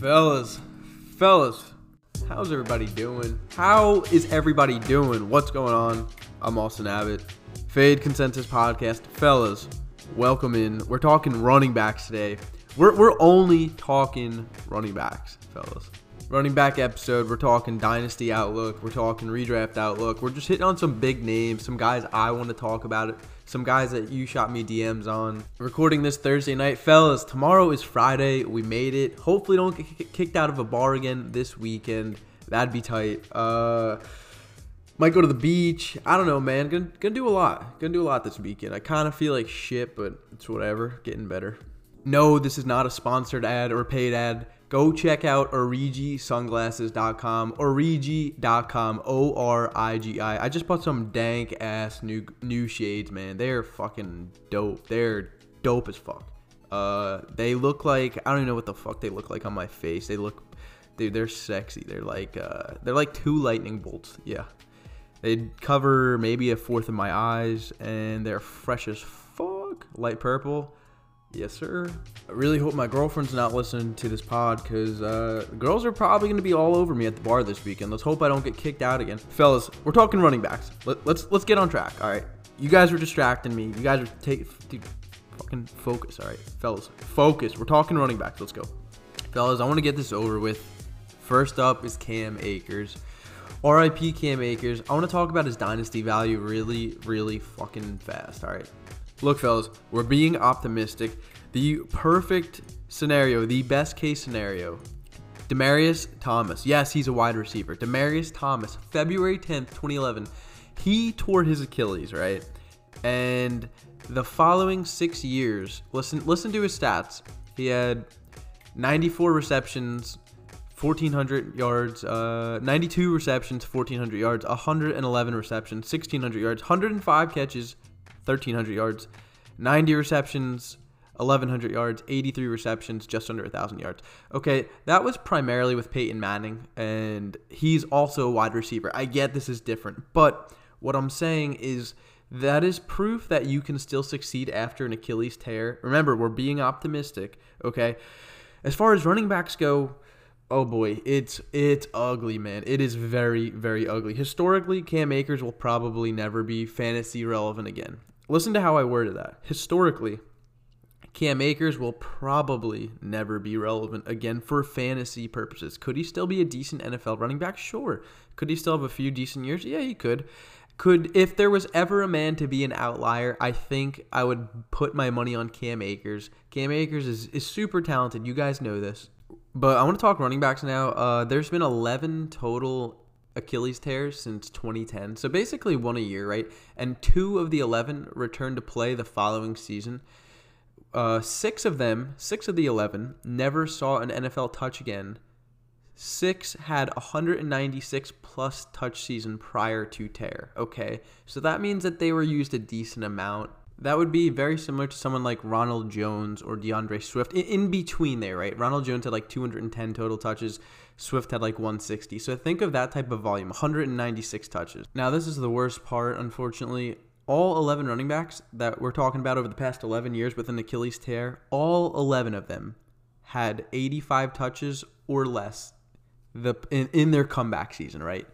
Fellas, fellas, how's everybody doing? How is everybody doing? What's going on? I'm Austin Abbott. Fade Consensus Podcast. Fellas, welcome in. We're talking running backs today. We're, we're only talking running backs, fellas. Running back episode, we're talking dynasty outlook, we're talking redraft outlook. We're just hitting on some big names, some guys I want to talk about it, some guys that you shot me DMs on. Recording this Thursday night, fellas. Tomorrow is Friday. We made it. Hopefully, don't get kicked out of a bar again this weekend. That'd be tight. Uh, might go to the beach. I don't know, man. Gonna, gonna do a lot. Gonna do a lot this weekend. I kind of feel like shit, but it's whatever. Getting better. No, this is not a sponsored ad or paid ad. Go check out origisunglasses.com, origi.com, O R I G I. I just bought some dank ass new new shades, man. They're fucking dope. They're dope as fuck. Uh, they look like I don't even know what the fuck they look like on my face. They look, dude, they're sexy. They're like uh, they're like two lightning bolts. Yeah, they cover maybe a fourth of my eyes, and they're fresh as fuck. Light purple. Yes, sir. I really hope my girlfriend's not listening to this pod because uh, girls are probably going to be all over me at the bar this weekend. Let's hope I don't get kicked out again. Fellas, we're talking running backs. Let, let's let's get on track. All right. You guys are distracting me. You guys are taking dude, fucking focus. All right, fellas, focus. We're talking running backs. Let's go, fellas. I want to get this over with. First up is Cam Akers. RIP Cam Akers. I want to talk about his dynasty value really, really fucking fast. All right. Look, fellas, we're being optimistic. The perfect scenario, the best case scenario, Demaryius Thomas. Yes, he's a wide receiver. Demaryius Thomas, February 10th, 2011. He tore his Achilles, right? And the following six years, listen, listen to his stats. He had 94 receptions, 1,400 yards, uh, 92 receptions, 1,400 yards, 111 receptions, 1,600 yards, 105 catches, 1,300 yards, 90 receptions, 1,100 yards, 83 receptions, just under 1,000 yards. Okay, that was primarily with Peyton Manning, and he's also a wide receiver. I get this is different, but what I'm saying is that is proof that you can still succeed after an Achilles tear. Remember, we're being optimistic, okay? As far as running backs go, oh boy, it's it's ugly, man. It is very very ugly. Historically, Cam Akers will probably never be fantasy relevant again. Listen to how I worded that. Historically, Cam Akers will probably never be relevant again for fantasy purposes. Could he still be a decent NFL running back? Sure. Could he still have a few decent years? Yeah, he could. Could if there was ever a man to be an outlier, I think I would put my money on Cam Akers. Cam Akers is, is super talented. You guys know this. But I want to talk running backs now. Uh, there's been 11 total Achilles tears since 2010. So basically one a year, right? And two of the 11 returned to play the following season. Uh, six of them, six of the 11, never saw an NFL touch again. Six had 196 plus touch season prior to tear. Okay, so that means that they were used a decent amount. That would be very similar to someone like Ronald Jones or DeAndre Swift. In, in, between there, right? Ronald Jones had like 210 total touches. Swift had like 160. So think of that type of volume 196 touches. Now, this is the worst part, unfortunately. All 11 running backs that we're talking about over the past 11 years with an Achilles tear, all 11 of them had 85 touches or less the in, in their comeback season, right?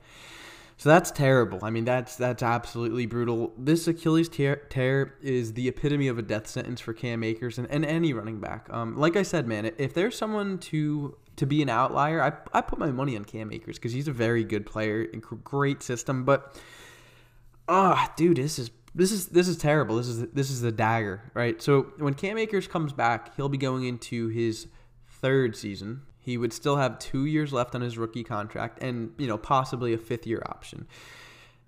So that's terrible. I mean, that's that's absolutely brutal. This Achilles tear, tear is the epitome of a death sentence for Cam Akers and, and any running back. Um, like I said, man, if there's someone to to be an outlier, I, I put my money on Cam Akers because he's a very good player, and great system. But ah, oh, dude, this is this is this is terrible. This is this is the dagger, right? So when Cam Akers comes back, he'll be going into his third season he would still have two years left on his rookie contract and, you know, possibly a fifth year option.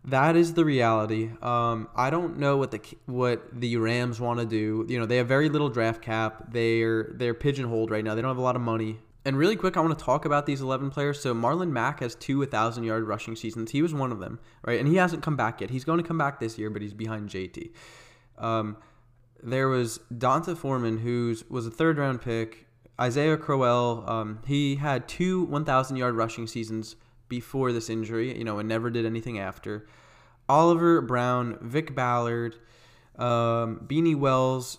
That is the reality. Um, I don't know what the what the Rams want to do. You know, they have very little draft cap. They're they're pigeonholed right now. They don't have a lot of money. And really quick, I want to talk about these 11 players. So Marlon Mack has two 1,000 yard rushing seasons. He was one of them, right? And he hasn't come back yet. He's going to come back this year, but he's behind JT. Um, there was D'Onta Foreman, who was a third round pick Isaiah Crowell, um, he had two 1,000 yard rushing seasons before this injury, you know, and never did anything after. Oliver Brown, Vick Ballard, um, Beanie Wells,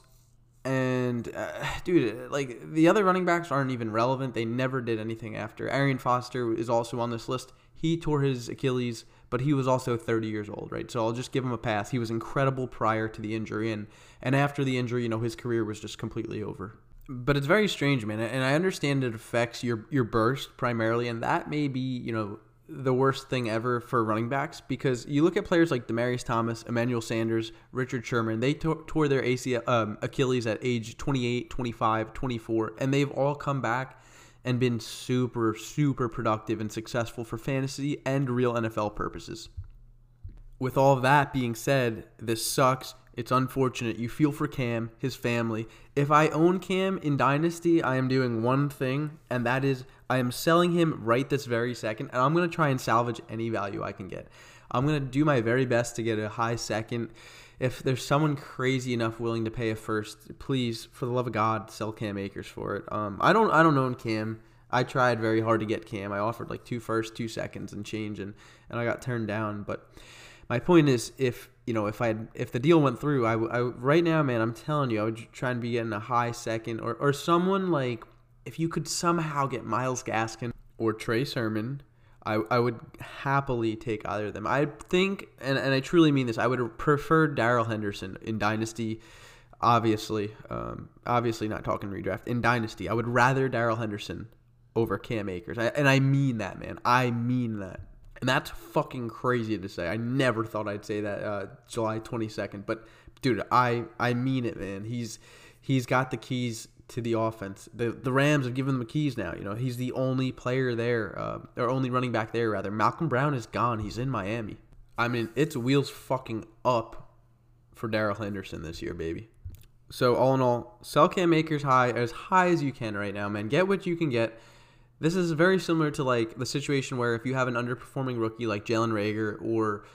And uh, dude, like the other running backs aren't even relevant. They never did anything after. Arian Foster is also on this list. He tore his Achilles, but he was also 30 years old, right? So I'll just give him a pass. He was incredible prior to the injury, and and after the injury, you know, his career was just completely over. But it's very strange, man, and I understand it affects your your burst primarily, and that may be, you know, the worst thing ever for running backs because you look at players like Demaryius Thomas, Emmanuel Sanders, Richard Sherman, they tore, tore their ACL, um, Achilles at age 28, 25, 24, and they've all come back and been super, super productive and successful for fantasy and real NFL purposes. With all that being said, this sucks. It's unfortunate. You feel for Cam, his family. If I own Cam in Dynasty, I am doing one thing, and that is I am selling him right this very second, and I'm going to try and salvage any value I can get. I'm going to do my very best to get a high second. If there's someone crazy enough willing to pay a first, please, for the love of God, sell Cam Akers for it. Um, I don't, I don't own Cam. I tried very hard to get Cam. I offered like two first, two seconds, and change, and and I got turned down. But my point is, if you know, if I if the deal went through, I, I right now, man, I'm telling you, I would try and be getting a high second or or someone like if you could somehow get Myles Gaskin or Trey Sermon, I, I would happily take either of them. I think, and, and I truly mean this, I would prefer Darrell Henderson in Dynasty. Obviously, um, obviously not talking redraft in Dynasty. I would rather Darrell Henderson over Cam Akers, I, and I mean that, man. I mean that. And that's fucking crazy to say. I never thought I'd say that uh, July 22nd, but dude, I I mean it, man. He's he's got the keys to the offense. The the Rams have given him the keys now. You know, he's the only player there, uh, or only running back there rather. Malcolm Brown is gone. He's in Miami. I mean, it's wheels fucking up for Darrell Henderson this year, baby. So all in all, sell Cam Akers high as high as you can right now, man. Get what you can get. This is very similar to like the situation where if you have an underperforming rookie like Jalen Reagor or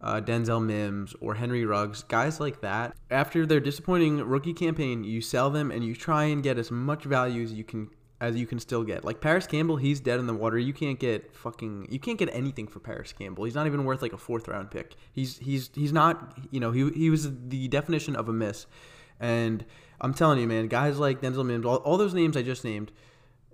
uh, Denzel Mims or Henry Ruggs, guys like that. After their disappointing rookie campaign, you sell them and you try and get as much value as you can as you can still get. Like Parris Campbell, he's dead in the water. You can't get fucking you can't get anything for Parris Campbell. He's not even worth like a fourth round pick. He's he's he's not you know, he he was the definition of a miss. And I'm telling you, man, guys like Denzel Mims, all, all those names I just named,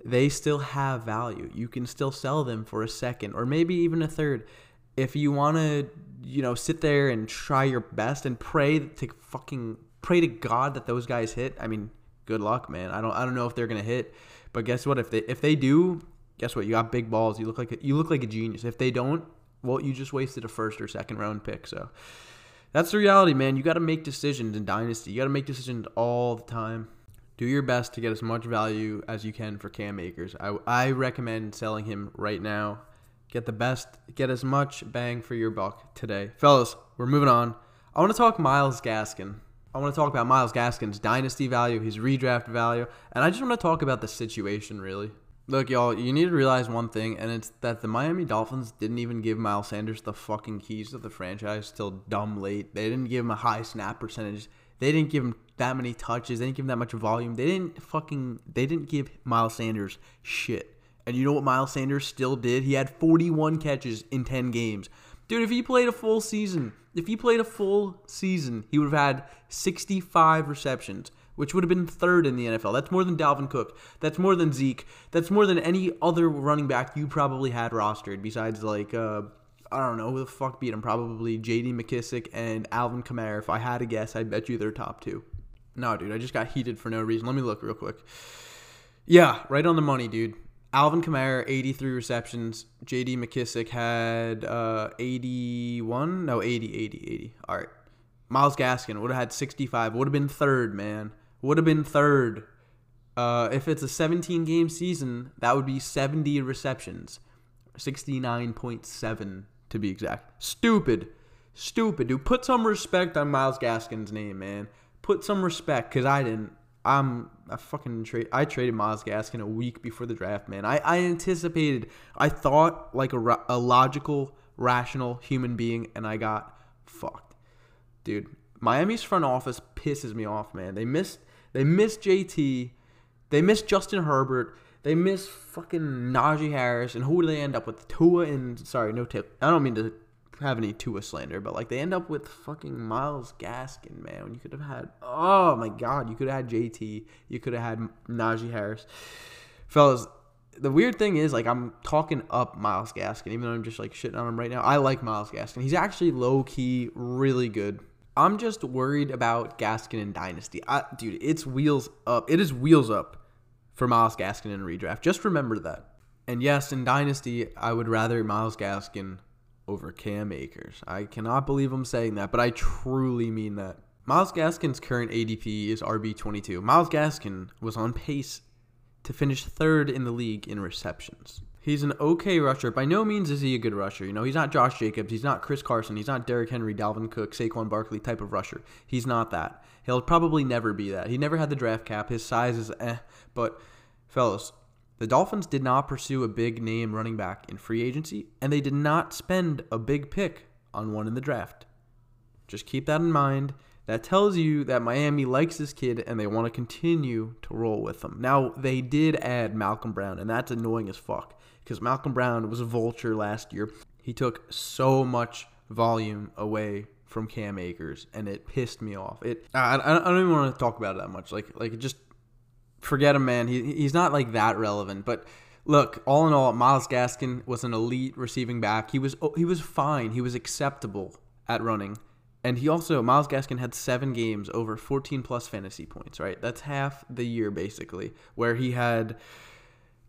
they still have value. You can still sell them for a second or maybe even a third. If you want to you know, sit there and try your best and pray to fucking pray to God that those guys hit. I mean, good luck, man. I don't I don't know if they're gonna hit, but guess what? If they if they do, guess what? You got big balls. You look like a, you look like a genius. If they don't, well, you just wasted a first or second round pick. So that's the reality, man. You got to make decisions in dynasty. You got to make decisions all the time. Do your best to get as much value as you can for Cam Akers. I, I recommend selling him right now. Get the best, get as much bang for your buck today. Fellas, we're moving on. I want to talk Myles Gaskin. I want to talk about Myles Gaskin's dynasty value, his redraft value, and I just want to talk about the situation really. Look, y'all, you need to realize one thing, and it's that the Miami Dolphins didn't even give Miles Sanders the fucking keys to the franchise till dumb late. They didn't give him a high snap percentage. They didn't give him that many touches. They didn't give him that much volume. They didn't fucking they didn't give Miles Sanders shit. And you know what Miles Sanders still did? He had 41 catches in 10 games. Dude, if he played a full season, if he played a full season, he would have had 65 receptions, which would have been third in the NFL. That's more than Dalvin Cook. That's more than Zeke. That's more than any other running back you probably had rostered besides like uh, I don't know who the fuck beat him. Probably J.D. McKissic and Alvin Kamara. If I had to guess, I'd bet you they're top two. No, dude, I just got heated for no reason. Let me look real quick. Yeah, right on the money, dude. Alvin Kamara, 83 receptions. J.D. McKissic had uh, 81. No, 80, 80, 80. All right. Myles Gaskin would have had 65. Would have been third, man. Would have been third. Uh, if it's a 17 game season, that would be 70 receptions. 69.7 to be exact. Stupid. Stupid, dude. Put some respect on Myles Gaskin's name, man. Put some respect, because I didn't. I'm I fucking trade. I traded Myles Gaskin a week before the draft, man. I, I anticipated. I thought like a, a logical, rational human being, and I got fucked, dude. Miami's front office pisses me off, man. They missed. They missed JT. They missed Justin Herbert. They missed fucking Najee Harris. And who do they end up with? Tua and sorry, no tip. I don't mean to have any Tua slander, but like they end up with fucking Myles Gaskin, man. You could have had, oh my god, you could have had JT, you could have had Najee Harris, fellas. The weird thing is, like, I'm talking up Myles Gaskin, even though I'm just like shitting on him right now. I like Myles Gaskin. He's actually low key really good. I'm just worried about Gaskin and Dynasty. I, dude, it's wheels up. It is wheels up for Myles Gaskin in redraft. Just remember that. And yes, in Dynasty, I would rather Myles Gaskin over Cam Akers. I cannot believe I'm saying that, but I truly mean that. Myles Gaskin's current ADP is RB22. Myles Gaskin was on pace to finish third in the league in receptions. He's an okay rusher. By no means is he a good rusher. You know, he's not Josh Jacobs. He's not Chris Carson. He's not Derrick Henry, Dalvin Cook, Saquon Barkley type of rusher. He's not that. He'll probably never be that. He never had the draft cap. His size is eh. But, fellas, the Dolphins did not pursue a big name running back in free agency, and they did not spend a big pick on one in the draft. Just keep that in mind. That tells you that Miami likes this kid and they want to continue to roll with him. Now, they did add Malcolm Brown, and that's annoying as fuck because Malcolm Brown was a vulture last year. He took so much volume away from Cam Akers, and it pissed me off. It I, I don't even want to talk about it that much. Like like it just forget him, man. He he's not like that relevant, but. Look, all in all, Myles Gaskin was an elite receiving back. He was oh, he was fine. He was acceptable at running. And he also, Myles Gaskin had seven games over 14 plus fantasy points, right? That's half the year, basically, where he had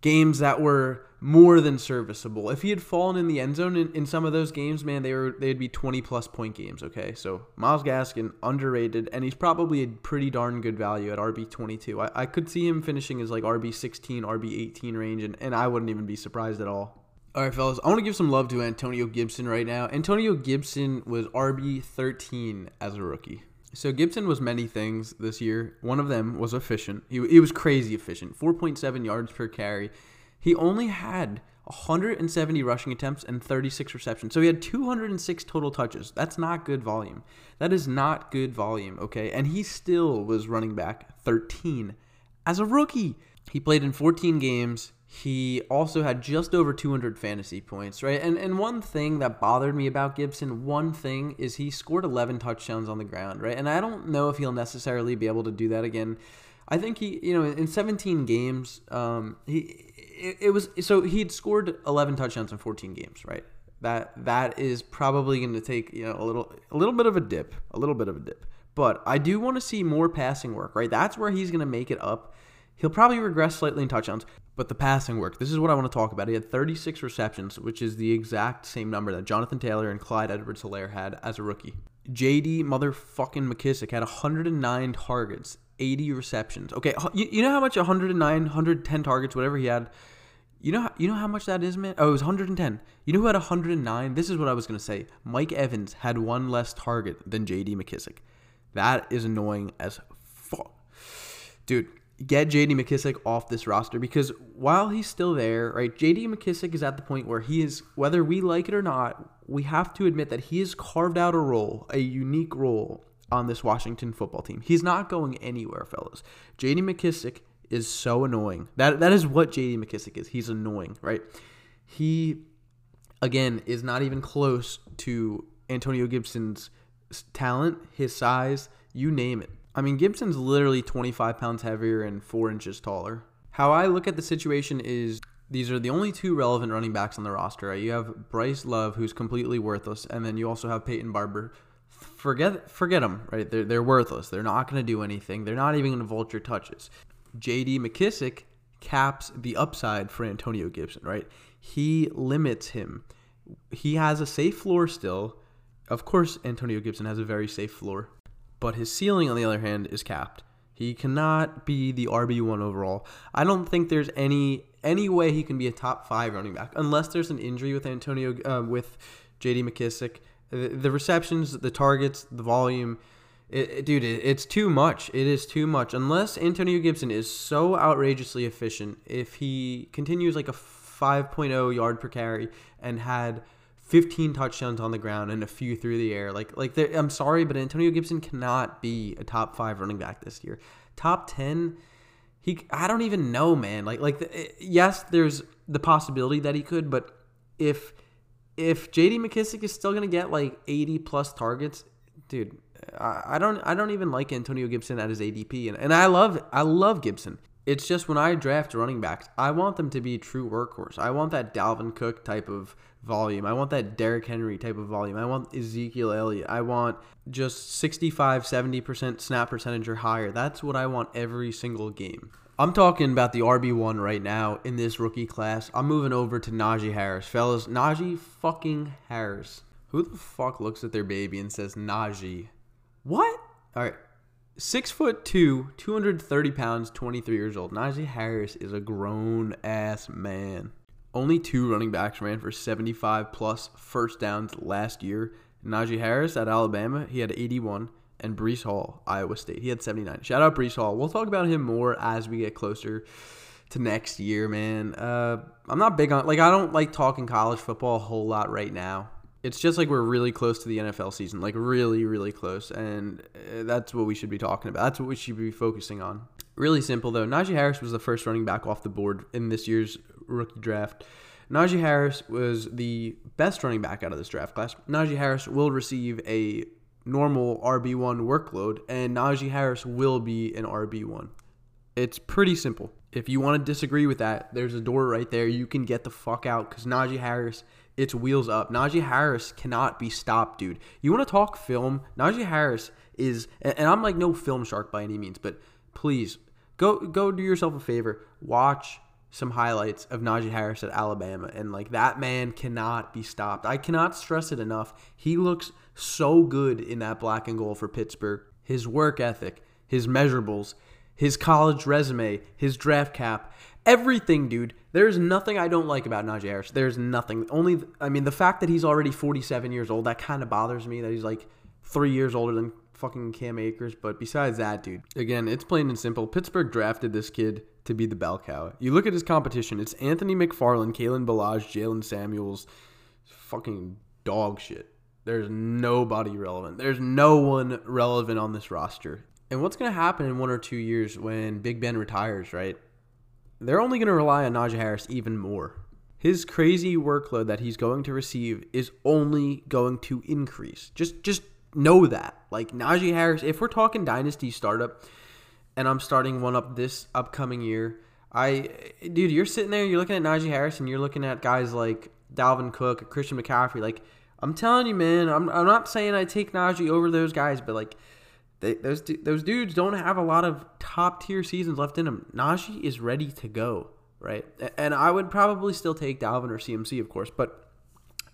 games that were more than serviceable. If he had fallen in the end zone in, in some of those games, man, they were they'd be 20 plus point games, okay? So Myles Gaskin, underrated, and he's probably a pretty darn good value at RB22. I, I could see him finishing as like RB16, RB18 range, and, and I wouldn't even be surprised at all. All right, fellas, I want to give some love to Antonio Gibson right now. Antonio Gibson was RB13 as a rookie. So Gibson was many things this year. One of them was efficient. He, he was crazy efficient. 4.7 yards per carry. He only had 170 rushing attempts and 36 receptions. So he had 206 total touches. That's not good volume. That is not good volume, okay? And he still was running back 13 as a rookie. He played in 14 games. He also had just over 200 fantasy points, right? And and one thing that bothered me about Gibson, one thing is he scored 11 touchdowns on the ground, right? And I don't know if he'll necessarily be able to do that again. I think he, you know, in 17 games, um, he it, it was so he'd scored 11 touchdowns in 14 games, right? That that is probably going to take you know a little a little bit of a dip, a little bit of a dip. But I do want to see more passing work, right? That's where he's going to make it up. He'll probably regress slightly in touchdowns, but the passing work, this is what I want to talk about. He had 36 receptions, which is the exact same number that Jonathan Taylor and Clyde Edwards Helaire had as a rookie. JD motherfucking McKissic had 109 targets, 80 receptions. Okay, you, you know how much 109, 110 targets, whatever he had. You know, you know how much that is, man. Oh, it was 110. You know who had 109? This is what I was gonna say. Mike Evans had one less target than J.D. McKissic. That is annoying as fuck, dude get JD McKissic off this roster because while he's still there, right, JD McKissic is at the point where he is, whether we like it or not, we have to admit that he has carved out a role, a unique role on this Washington football team. He's not going anywhere, fellas. JD McKissic is so annoying. That that is what JD McKissic is. He's annoying, right? He again is not even close to Antonio Gibson's talent, his size, you name it. I mean, Gibson's literally 25 pounds heavier and four inches taller. How I look at the situation is these are the only two relevant running backs on the roster. Right? You have Bryce Love, who's completely worthless, and then you also have Peyton Barber. Forget forget them, right? They're, they're worthless. They're not going to do anything. They're not even going to vulture touches. J.D. McKissic caps the upside for Antonio Gibson, right? He limits him. He has a safe floor still. Of course, Antonio Gibson has a very safe floor but his ceiling, on the other hand, is capped. He cannot be the RB one overall. I don't think there's any any way he can be a top five running back unless there's an injury with Antonio uh, with J.D. McKissic. The, the, receptions, the targets, the volume. It, it, dude, it, it's too much. It is too much. Unless Antonio Gibson is so outrageously efficient, if he continues like a 5.0 yard per carry and had 15 touchdowns on the ground and a few through the air. Like like I'm sorry, but Antonio Gibson cannot be a top 5 running back this year. Top 10 he I don't even know, man. Like like the, eh, yes, there's the possibility that he could, but if if JD McKissic is still gonna get like 80 plus targets, dude, I, I don't I don't even like Antonio Gibson at his ADP, and, and I love I love Gibson. It's just when I draft running backs, I want them to be true workhorse. I want that Dalvin Cook type of volume. I want that Derrick Henry type of volume. I want Ezekiel Elliott. I want just 65, 70% snap percentage or higher. That's what I want every single game. I'm talking about the RB1 right now in this rookie class. I'm moving over to Najee Harris. Fellas, Najee fucking Harris. Who the fuck looks at their baby and says Najee? What? All right. Six foot two, 230 pounds, 23 years old. Najee Harris is a grown ass man. Only two running backs ran for 75 plus first downs last year. Najee Harris at Alabama, he had 81 and Breece Hall, Iowa State. He had 79. Shout out Breece Hall. We'll talk about him more as we get closer to next year, man. Uh, I'm not big on like I don't like talking college football a whole lot right now. It's just like we're really close to the NFL season, like really, really close, and uh, that's what we should be talking about. That's what we should be focusing on. Really simple though. Najee Harris was the first running back off the board in this year's rookie draft. Najee Harris was the best running back out of this draft class. Najee Harris will receive a normal RB1 workload, and Najee Harris will be an RB1. It's pretty simple. If you want to disagree with that, there's a door right there. You can get the fuck out because Najee Harris, it's wheels up. Najee Harris cannot be stopped, dude. You want to talk film? Najee Harris is, and I'm like no film shark by any means, but please go go do yourself a favor. Watch some highlights of Najee Harris at Alabama, and like that man cannot be stopped. I cannot stress it enough. He looks so good in that black and gold for Pittsburgh. His work ethic, his measurables, his college resume, his draft cap, everything, dude. There's nothing I don't like about Najee Harris. There's nothing. Only, I mean, the fact that he's already 47 years old, that kind of bothers me that he's like three years older than fucking Cam Akers. But besides that, dude, again, it's plain and simple. Pittsburgh drafted this kid to be the bell cow. You look at his competition, it's Anthony McFarland, Kalen Ballage, Jaylen Samuels, fucking dog shit. There's nobody relevant. There's no one relevant on this roster. And what's going to happen in one or two years when Big Ben retires, right? They're only going to rely on Najee Harris even more. His crazy workload that he's going to receive is only going to increase. Just just know that. Like Najee Harris, if we're talking dynasty startup, and I'm starting one up this upcoming year, I dude, you're sitting there, you're looking at Najee Harris, and you're looking at guys like Dalvin Cook, Christian McCaffrey. Like I'm telling you, man, I'm I'm not saying I take Najee over those guys, but like. They, those those dudes don't have a lot of top tier seasons left in them. Najee is ready to go, right? And I would probably still take Dalvin or CMC, of course, but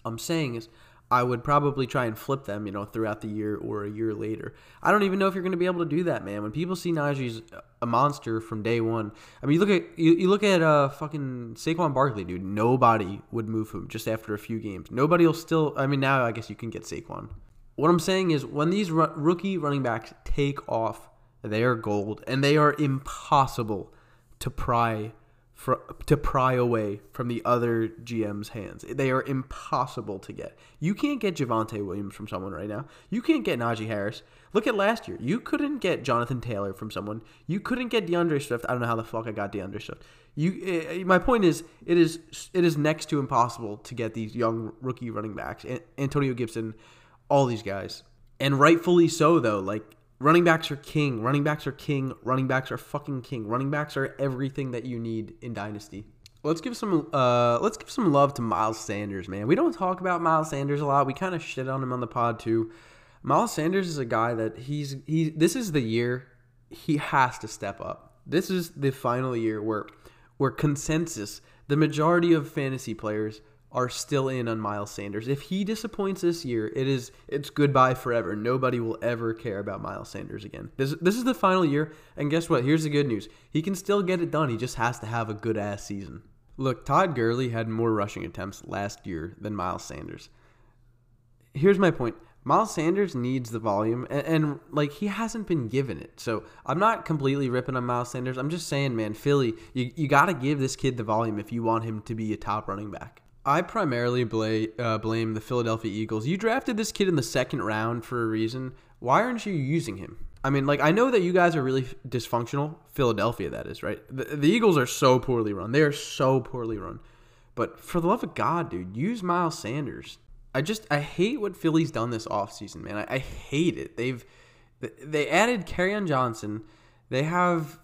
I'm saying is I would probably try and flip them, you know, throughout the year or a year later. I don't even know if you're going to be able to do that, man. When people see Najee's a monster from day one, I mean, you look at you, you look at uh fucking Saquon Barkley, dude. Nobody would move him just after a few games. Nobody will still. I mean, now I guess you can get Saquon. What I'm saying is, when these rookie running backs take off, they are gold, and they are impossible to pry for, to pry away from the other GM's hands. They are impossible to get. You can't get Javonte Williams from someone right now. You can't get Najee Harris. Look at last year. You couldn't get Jonathan Taylor from someone. You couldn't get DeAndre Swift. I don't know how the fuck I got DeAndre Swift. You, uh, my point is, it is it is next to impossible to get these young rookie running backs. Antonio Gibson, all these guys, and rightfully so though. Like Running backs are king. Running backs are king. Running backs are fucking king. Running backs are everything that you need in dynasty. Let's give some uh let's give some love to Miles Sanders, man. We don't talk about Miles Sanders a lot. We kind of shit on him on the pod too. Miles Sanders is a guy that he's he this is the year he has to step up. This is the final year where where consensus, the majority of fantasy players are still in on Miles Sanders. If he disappoints this year, it is it's goodbye forever. Nobody will ever care about Miles Sanders again. This this is the final year, and guess what? Here's the good news. He can still get it done. He just has to have a good ass season. Look, Todd Gurley had more rushing attempts last year than Miles Sanders. Here's my point. Miles Sanders needs the volume, and, and, like he hasn't been given it. So I'm not completely ripping on Miles Sanders. I'm just saying, man, Philly, you, you got to give this kid the volume if you want him to be a top running back. I primarily blame, uh, blame the Philadelphia Eagles. You drafted this kid in the second round for a reason. Why aren't you using him? I mean, like, I know that you guys are really dysfunctional. Philadelphia, that is, right? The, the Eagles are so poorly run. They are so poorly run. But for the love of God, dude, use Miles Sanders. I just I hate what Philly's done this offseason, man. I, I hate it. They've they added Kerryon Johnson. They have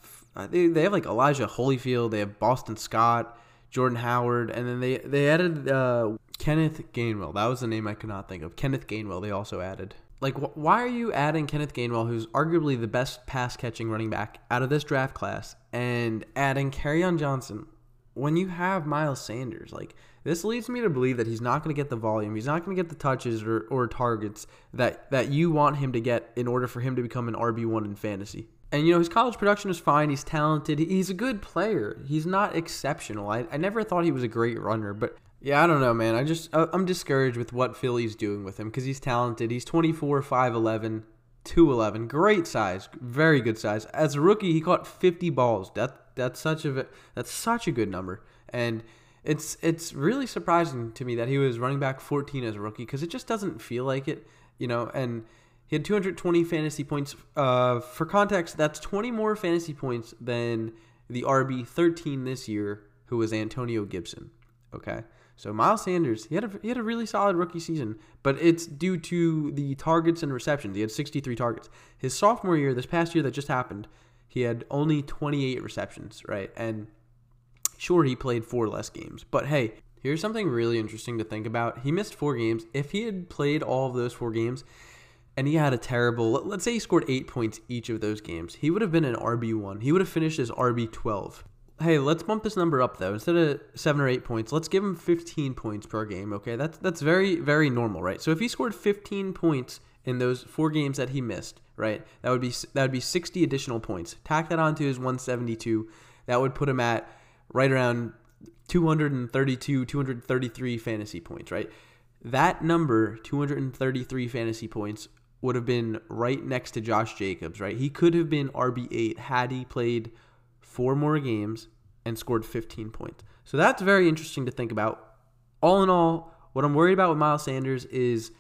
they, they have like Elijah Holyfield. They have Boston Scott, Jordan Howard, and then they they added uh, Kenneth Gainwell. That was the name I could not think of. Kenneth Gainwell. They also added. Like, wh- why are you adding Kenneth Gainwell, who's arguably the best pass catching running back out of this draft class, and adding Kerryon Johnson when you have Miles Sanders? Like, this leads me to believe that he's not going to get the volume, he's not going to get the touches or, or targets that, that you want him to get in order for him to become an RB1 in fantasy. And, you know, his college production is fine. He's talented. He's a good player. He's not exceptional. I, I never thought he was a great runner, but yeah, I don't know, man. I just I'm discouraged with what Philly's doing with him because he's talented. He's 24, 5'11", 211, great size, very good size. As a rookie, he caught 50 balls. That that's such a that's such a good number, and it's it's really surprising to me that he was running back 14 as a rookie because it just doesn't feel like it, you know. And he had 220 fantasy points. Uh, for context, that's 20 more fantasy points than the RB 13 this year, who was Antonio Gibson. Okay. So Miles Sanders, he had a he had a really solid rookie season, but it's due to the targets and receptions. He had 63 targets. His sophomore year, this past year that just happened, he had only 28 receptions, right? And sure, he played four less games, but hey, here's something really interesting to think about. He missed four games. If he had played all of those four games, and he had a terrible, let's say he scored eight points each of those games, he would have been an RB one. He would have finished as RB 12 hey, let's bump this number up though. Instead of seven or eight points, let's give him 15 points per game. Okay, that's that's very very normal, right? So if he scored 15 points in those four games that he missed, right, that would be that would be 60 additional points. Tack that onto his 172. That would put him at right around 232, 233 fantasy points, right? That number, 233 fantasy points, would have been right next to Josh Jacobs, right? He could have been RB8 had he played four more games and scored 15 points. So that's very interesting to think about. All in all, what I'm worried about with Miles Sanders is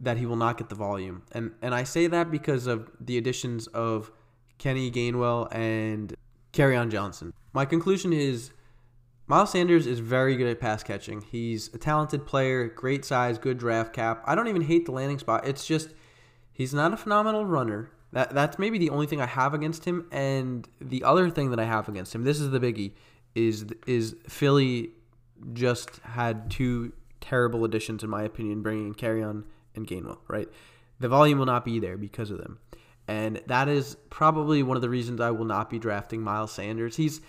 that he will not get the volume. And and I say that because of the additions of Kenny Gainwell and on Johnson. My conclusion is Miles Sanders is very good at pass catching. He's a talented player, great size, good draft cap. I don't even hate the landing spot. It's just he's not a phenomenal runner. That that's maybe the only thing I have against him. And the other thing that I have against him, this is the biggie, is is Philly just had two terrible additions in my opinion, bringing in Kerryon and Gainwell. Right, the volume will not be there because of them, and that is probably one of the reasons I will not be drafting Miles Sanders. He's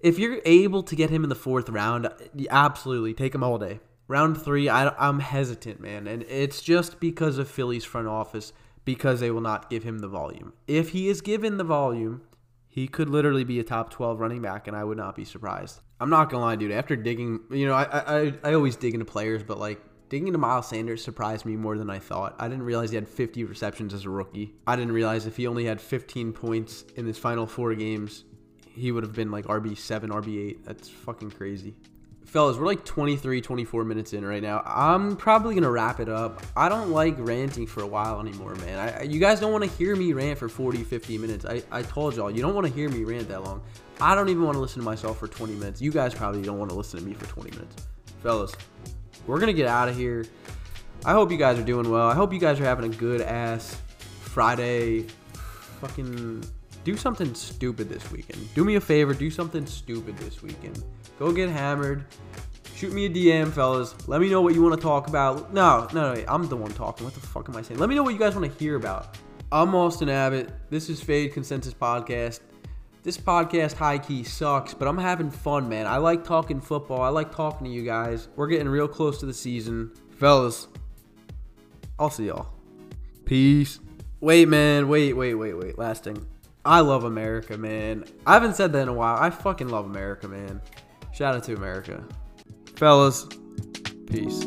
if you're able to get him in the fourth round, absolutely take him all day. Round three, I, I'm hesitant, man, and it's just because of Philly's front office because they will not give him the volume. If he is given the volume, he could literally be a top 12 running back, and I would not be surprised. I'm not gonna lie, dude. After digging, you know, I I, I always dig into players, but like digging into Miles Sanders surprised me more than I thought. I didn't realize he had 50 receptions as a rookie. I didn't realize if he only had 15 points in his final four games, he would have been like RB seven, RB eight. That's fucking crazy fellas, we're like 23, 24 minutes in right now. I'm probably gonna wrap it up. I don't like ranting for a while anymore, man. I, you guys don't want to hear me rant for 40, 50 minutes. I, I told y'all, you don't want to hear me rant that long. I don't even want to listen to myself for 20 minutes. You guys probably don't want to listen to me for 20 minutes. Fellas, we're gonna get out of here. I hope you guys are doing well. I hope you guys are having a good ass Friday. Fucking do something stupid this weekend. Do me a favor, do something stupid this weekend. Go get hammered. Shoot me a DM, fellas. Let me know what you want to talk about. No, no, no, I'm the one talking. What the fuck am I saying? Let me know what you guys want to hear about. I'm Austin Abbott. This is Fade Consensus Podcast. This podcast high key sucks, but I'm having fun, man. I like talking football. I like talking to you guys. We're getting real close to the season. Fellas, I'll see y'all. Peace. Wait, man. Wait, wait, wait, wait. Last thing. I love America, man. I haven't said that in a while. I fucking love America, man. Shout out to America. Fellas, peace.